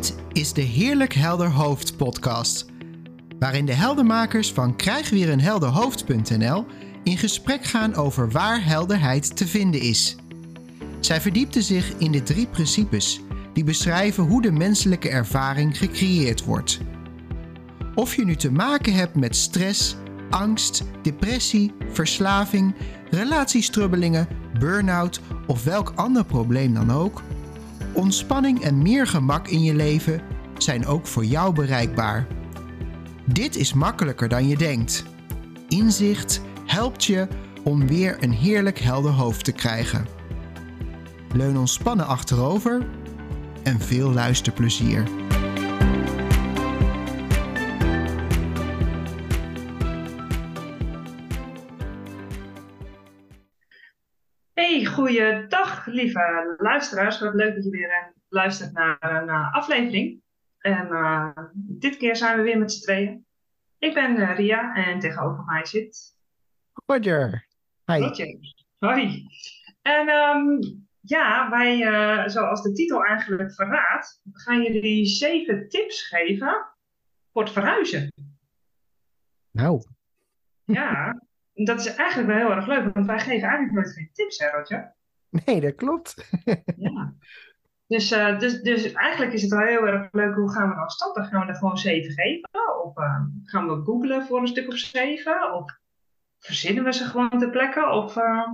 Dit is de Heerlijk Helder Hoofd podcast, waarin de heldermakers van krijgweerenhelderhoofd.nl in gesprek gaan over waar helderheid te vinden is. Zij verdiepten zich in de drie principes die beschrijven hoe de menselijke ervaring gecreëerd wordt. Of je nu te maken hebt met stress, angst, depressie, verslaving, relatiestrubbelingen, burn-out of welk ander probleem dan ook, ontspanning en meer gemak in je leven zijn ook voor jou bereikbaar. Dit is makkelijker dan je denkt. Inzicht helpt je om weer een heerlijk helder hoofd te krijgen. Leun ontspannen achterover en veel luisterplezier. Hey, goeiedag lieve luisteraars. Wat leuk dat je weer eh, luistert naar een uh, aflevering. En uh, dit keer zijn we weer met z'n tweeën. Ik ben uh, Ria en tegenover mij zit... Roger. Hi. Roger. Hoi. En um, ja, wij, zoals de titel eigenlijk verraadt, gaan jullie zeven tips geven voor het verhuizen. Nou. Ja, dat is eigenlijk wel heel erg leuk, want wij geven eigenlijk nooit geen tips, hè Roger? Nee, dat klopt. ja. Dus, uh, dus, dus eigenlijk is het wel heel erg leuk, hoe gaan we dan starten? Gaan we er gewoon zeven geven? Of uh, gaan we googlen voor een stuk of zeven? Of verzinnen we ze gewoon ter plekke? Of, uh,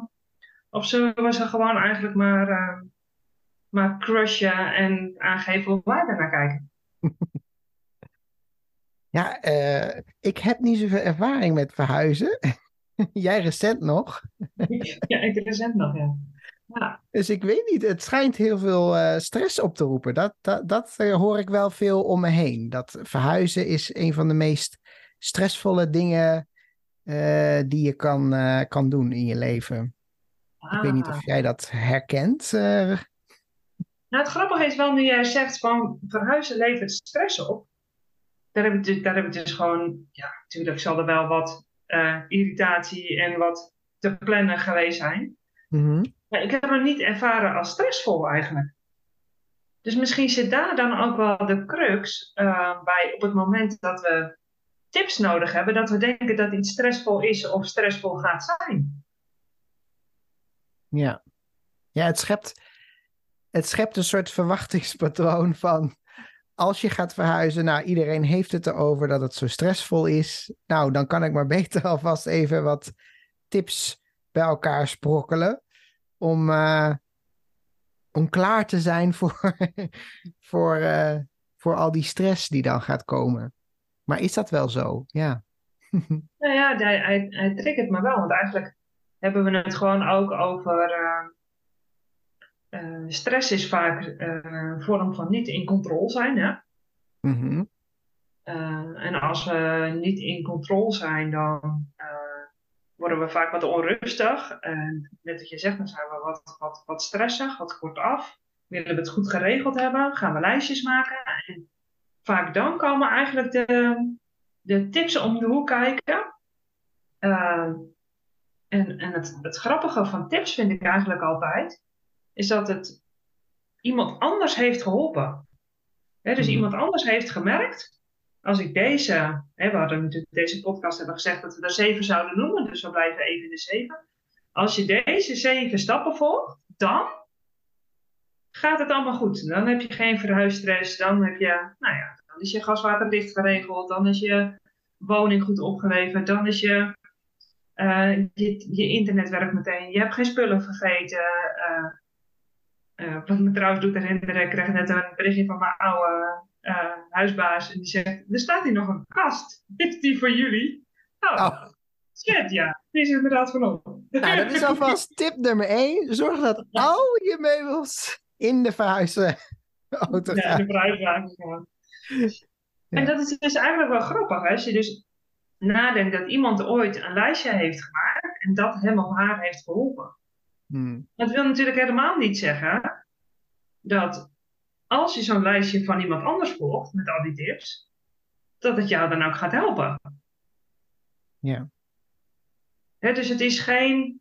of zullen we ze gewoon eigenlijk maar, maar crushen en aangeven hoe wij er naar kijken? Ja, ik heb niet zoveel ervaring met verhuizen. Jij recent nog? ja, ik recent nog, ja. Ja. Dus ik weet niet, het schijnt heel veel uh, stress op te roepen. Dat, dat, dat uh, hoor ik wel veel om me heen. Dat verhuizen is een van de meest stressvolle dingen uh, die je kan, kan doen in je leven. Ah. Ik weet niet of jij dat herkent. Nou, het grappige is wel, nu jij zegt van verhuizen levert stress op. Daar heb ik dus, daar heb ik dus gewoon, ja, natuurlijk zal er wel wat irritatie en wat te plannen geweest zijn. Mm-hmm. Ik heb het niet ervaren als stressvol eigenlijk. Dus misschien zit daar dan ook wel de crux uh, bij op het moment dat we tips nodig hebben, dat we denken dat iets stressvol is of stressvol gaat zijn. Ja, ja het, schept, het schept een soort verwachtingspatroon van als je gaat verhuizen, nou, iedereen heeft het erover dat het zo stressvol is. Nou, dan kan ik maar beter alvast even wat tips bij elkaar sprokkelen. Om, uh, om klaar te zijn voor, voor, uh, voor al die stress die dan gaat komen. Maar is dat wel zo? Ja. nou ja, hij, hij, hij triggert me wel. Want eigenlijk hebben we het gewoon ook over. Uh, uh, stress is vaak een vorm van niet in controle zijn. Hè? Uh, en als we niet in controle zijn, dan worden we vaak wat onrustig. En net wat je zegt, dan zijn we wat, wat, wat stressig, wat kortaf. Willen we het goed geregeld hebben? Gaan we lijstjes maken? En vaak dan komen eigenlijk de, de tips om de hoek kijken. en en het, het grappige van tips vind ik eigenlijk altijd is dat het iemand anders heeft geholpen. He, dus iemand anders heeft gemerkt, als ik deze, he, we hadden natuurlijk deze podcast hebben gezegd dat we er zeven zouden noemen, dus we blijven even de zeven. Als je deze zeven stappen volgt, dan gaat het allemaal goed. Dan heb je geen verhuisstress, dan heb je, nou ja, dan is je gaswater dicht geregeld, dan is je woning goed opgeleverd, dan is je, uh, je, internet werkt meteen, je hebt geen spullen vergeten. Uh, uh, wat me trouwens doet herinneren, ik kreeg net een berichtje van mijn oude huisbaas. En die zegt, er staat hier nog een kast. Is die voor jullie? Oh, oh. shit ja. Die is inderdaad van ons. Nou, dat is alvast tip nummer 1. Zorg dat al je meubels in de verhuizen auto gaan. Ja, de verhuiswagen gaan. Ja. En dat is dus eigenlijk wel grappig. Hè? Als je dus nadenkt dat iemand ooit een lijstje heeft gemaakt en dat hem of haar heeft geholpen. Hmm. Dat wil natuurlijk helemaal niet zeggen dat als je zo'n lijstje van iemand anders volgt met al die tips, dat het jou dan ook gaat helpen. Ja. dus het is, geen,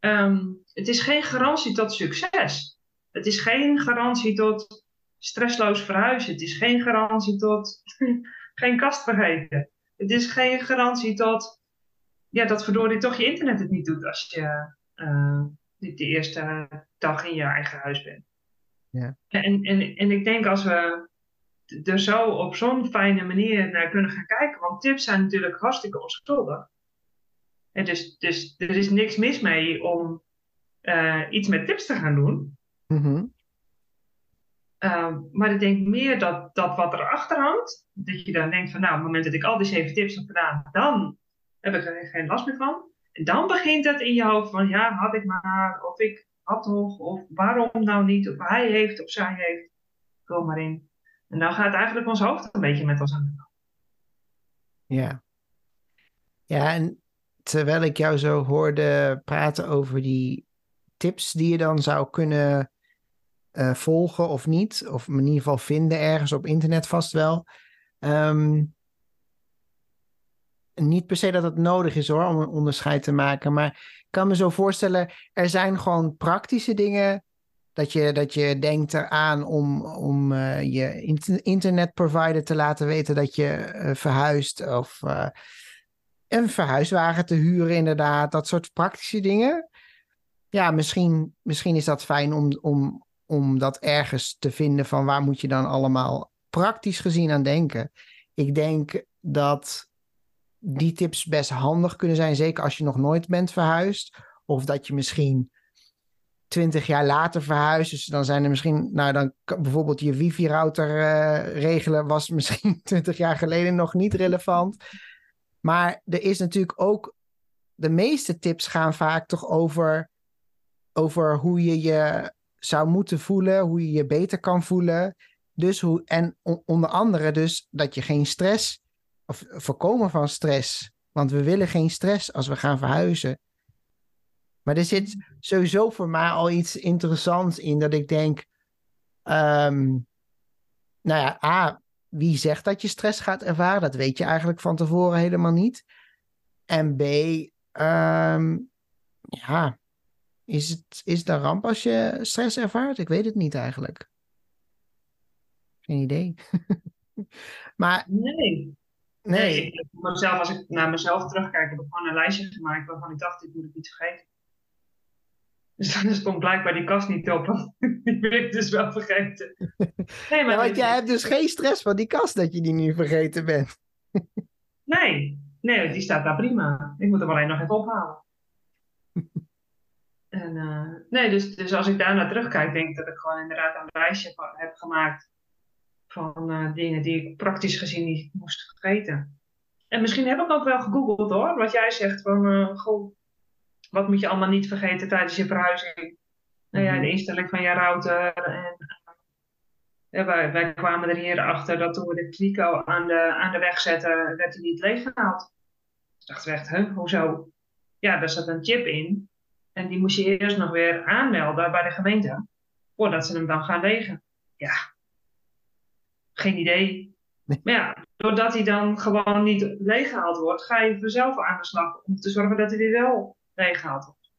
um, het is geen garantie tot succes. Het is geen garantie tot stressloos verhuizen. Het is geen garantie tot geen kast vergeten. Het is geen garantie tot ja, dat verdorie toch je internet het niet doet als je uh, de, eerste dag in je eigen huis bent. Ja. En, en, en ik denk als we er zo op zo'n fijne manier naar kunnen gaan kijken, want tips zijn natuurlijk hartstikke onschuldig. En dus, dus er is niks mis mee om uh, iets met tips te gaan doen. Mm uh, maar ik denk meer dat, dat wat erachter hangt, dat je dan denkt van nou, op het moment dat ik al die zeven tips heb gedaan, dan heb ik er geen last meer van. En dan begint het in je hoofd van ja, had ik maar, of ik had toch, of waarom nou niet, of hij heeft of zij heeft. Kom maar in. En dan gaat eigenlijk ons hoofd een beetje met ons aan de gang. Ja. Ja, en terwijl ik jou zo hoorde praten over die tips die je dan zou kunnen uh, volgen of niet, of in ieder geval vinden ergens op internet vast wel. Um, niet per se dat het nodig is hoor, om een onderscheid te maken. Maar ik kan me zo voorstellen, er zijn gewoon praktische dingen. Dat je, dat je denkt eraan om, om uh, je internetprovider te laten weten dat je uh, verhuist. Of uh, een verhuiswagen te huren, inderdaad. Dat soort praktische dingen. Ja, misschien, misschien is dat fijn om, om, om dat ergens te vinden van waar moet je dan allemaal praktisch gezien aan denken. Ik denk dat die tips best handig kunnen zijn. Zeker als je nog nooit bent verhuisd. Of dat je misschien twintig jaar later verhuist. Dus dan zijn er misschien, nou dan bijvoorbeeld je wifi-router uh, regelen was misschien twintig jaar geleden nog niet relevant. Maar er is natuurlijk ook, de meeste tips gaan vaak toch over, over hoe je je zou moeten voelen, hoe je je beter kan voelen. Dus hoe, en onder andere dus dat je geen stress of voorkomen van stress. Want we willen geen stress als we gaan verhuizen. Maar er zit sowieso voor mij al iets interessants in dat ik denk. Um, nou ja, A, wie zegt dat je stress gaat ervaren? Dat weet je eigenlijk van tevoren helemaal niet. En B, um, ja, is het, is het een ramp als je stress ervaart? Ik weet het niet eigenlijk. Geen idee. maar. Nee. Nee. nee mezelf, als ik naar mezelf terugkijk, heb ik gewoon een lijstje gemaakt waarvan ik dacht, dit moet ik niet vergeten. Dus dan stond blijkbaar die kast niet op. die ben ik dus wel vergeten. Nee, maar ja, want jij hebt dus geen stress van die kast dat je die nu vergeten bent. nee, nee, die staat daar prima. Ik moet hem alleen nog even ophalen. en, uh, nee, dus, dus als ik daar naar terugkijk, denk ik dat ik gewoon inderdaad een lijstje heb gemaakt van uh, dingen die ik praktisch gezien niet moest vergeten. En misschien heb ik ook wel gegoogeld hoor, wat jij zegt van, uh, goh, wat moet je allemaal niet vergeten tijdens je verhuizing? Nou ja, de mhm. instelling van je router. En, ja, wij, wij, kwamen er hier achter dat toen we de kliko aan de, aan de weg zetten, werd hij niet leeggehaald. Dus dachten we echt, huh, hoezo? Ja, daar zat een chip in. En die moest je eerst nog weer aanmelden bij de gemeente. Voordat ze hem dan gaan legen. Ja, geen idee. Maar ja, doordat hij dan gewoon niet leeggehaald wordt, ga je vanzelf aan de slag om te zorgen dat hij weer wel leeggehaald wordt.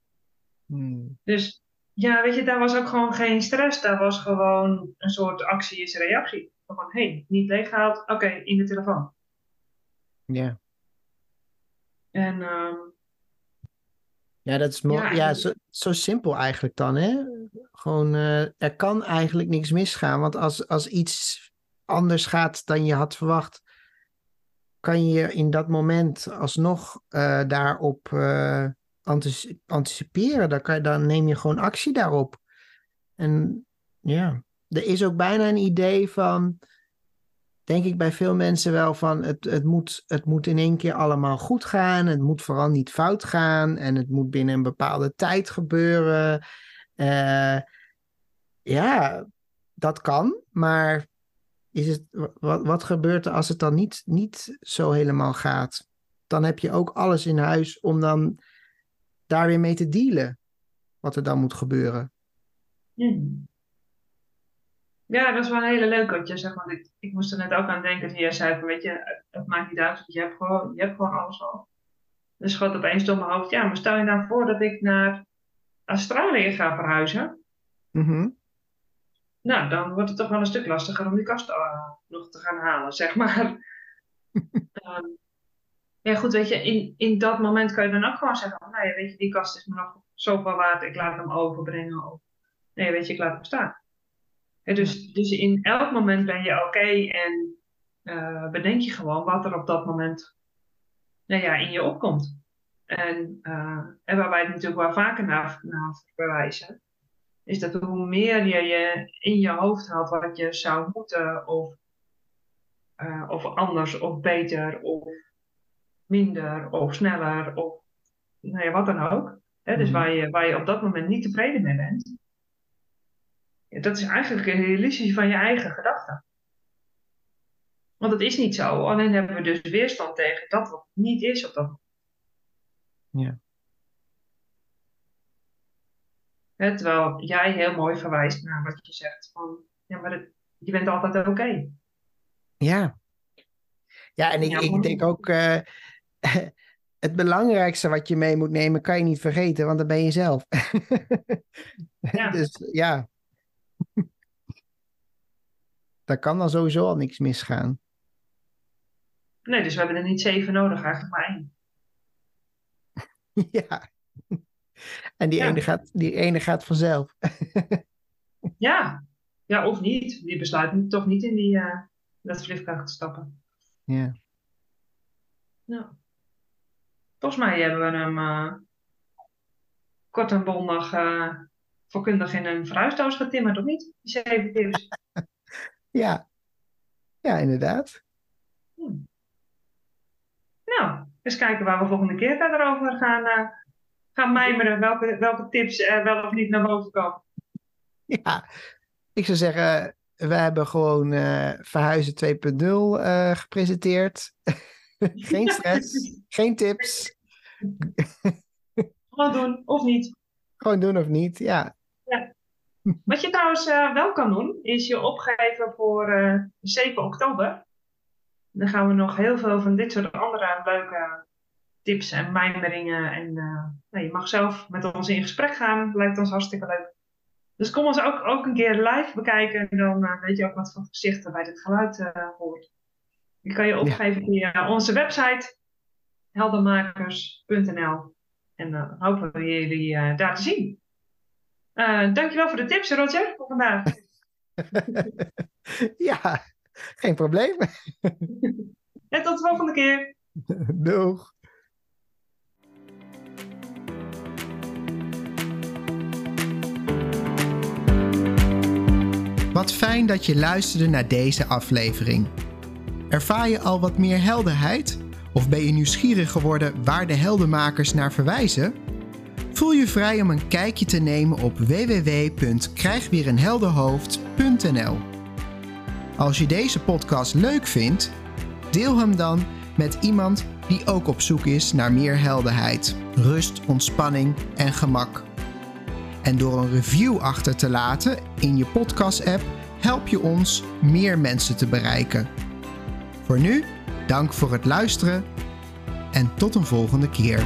Hmm. Dus ja, weet je, daar was ook gewoon geen stress. Daar was gewoon een soort actie is reactie. Van, hé, hey, niet leeggehaald, oké, in de telefoon. Ja. En... Uh, ja, dat is mooi. Ja, ja zo, zo, simpel eigenlijk dan, hè? Gewoon, uh, er kan eigenlijk niks misgaan. Want als, als iets anders gaat dan je had verwacht, kan je in dat moment alsnog uh, daarop uh, anticiperen. Dan, kan, dan neem je gewoon actie daarop. En ja, er is ook bijna een idee van, denk ik bij veel mensen wel van, het, het, moet, het moet in één keer allemaal goed gaan. Het moet vooral niet fout gaan. En het moet binnen een bepaalde tijd gebeuren. Uh, ja, dat kan, maar is het, wat, wat gebeurt er als het dan niet, niet zo helemaal gaat? Dan heb je ook alles in huis om dan daar weer mee te dealen. Wat er dan moet gebeuren. Hmm. Ja, dat is wel een hele leuke wat je zegt. Want ik, ik moest er net ook aan denken toen jij zei van weet je, het maakt niet uit, je hebt gewoon, je hebt gewoon alles al. Dus schoot opeens door mijn hoofd, ja, maar stel je nou voor dat ik naar Australië ga verhuizen. Mm nou, dan wordt het toch wel een stuk lastiger om die kast uh, nog te gaan halen, zeg maar. um, ja, goed, weet je, in, in dat moment kan je dan ook gewoon zeggen: Nou ja, weet je, die kast is me nog zoveel waard, ik laat hem overbrengen. Of nee, weet je, ik laat hem staan. Ja, dus, dus in elk moment ben je oké en uh, bedenk je gewoon wat er op dat moment nou ja, in je opkomt. En, uh, en waar wij het natuurlijk wel vaker naar, naar verwijzen, is dat hoe meer je, je in je hoofd haalt wat je zou moeten, of, uh, of anders, of beter, of minder, of sneller, of nou ja, wat dan ook. Hè, dus mhm. waar je, waar je op dat moment niet tevreden mee bent. Dat is eigenlijk een illusie van je eigen gedachten. Want het is niet zo. Alleen hebben we dus weerstand tegen dat wat niet is op dat moment. Ja. Terwijl jij heel mooi verwijst naar wat je zegt van, ja, maar het, je bent altijd oké. Ja. Ja, en ik, ik denk ook, uh, het belangrijkste wat je mee moet nemen, kan je niet vergeten, want dat ben je zelf. ja. Dus ja. Daar kan dan sowieso al niks misgaan. Nee, dus we hebben er niet zeven nodig, eigenlijk maar één. ja. En die, ene, gaat, die ene gaat vanzelf. ja. ja, of niet. Die besluit toch niet in die, uh, dat vliegtuig te stappen. Ja. Ja. Volgens mij hebben we hem uh, kort en bondig uh, voorkundig in een verhuisdoos getimmerd, of niet? Die zeven tips. ja. Ja, inderdaad. Hm. Nou, eens kijken waar we volgende keer verder over gaan, gaan mijmeren. Welke, welke tips er wel of niet naar boven komen. Ja, ik zou zeggen, we hebben gewoon uh, Verhuizen 2.0 uh, gepresenteerd. geen stress, geen tips. Gewoon doen of niet. Gewoon doen of niet, ja. ja. Wat je trouwens uh, wel kan doen, is je opgeven voor uh, 7 oktober. Dan gaan we nog heel veel van dit soort andere leuke tips en mijmeringen. En uh, nou, je mag zelf met ons in gesprek gaan. Lijkt ons hartstikke leuk. Dus kom ons ook, ook een keer live bekijken. Dan uh, weet je ook wat voor gezichten bij dit geluid uh, hoort. Je kan je opgeven via onze website heldermakers.nl. En dan hopen we jullie daar te zien. dankjewel voor de tips, Roger, voor vandaag. ja, geen probleem. en tot de volgende keer. Doeg. Wat fijn dat je luisterde naar deze aflevering. Ervaar je al wat meer helderheid? Of ben je nieuwsgierig geworden waar de heldenmakers naar verwijzen? Voel je vrij om een kijkje te nemen op www.krijgweerenhelderhoofd.nl. Als je deze podcast leuk vindt, deel hem dan met iemand die ook op zoek is naar meer helderheid, rust, ontspanning en gemak. En door een review achter te laten in je podcast-app help je ons meer mensen te bereiken. Voor nu, dank voor het luisteren en tot een volgende keer.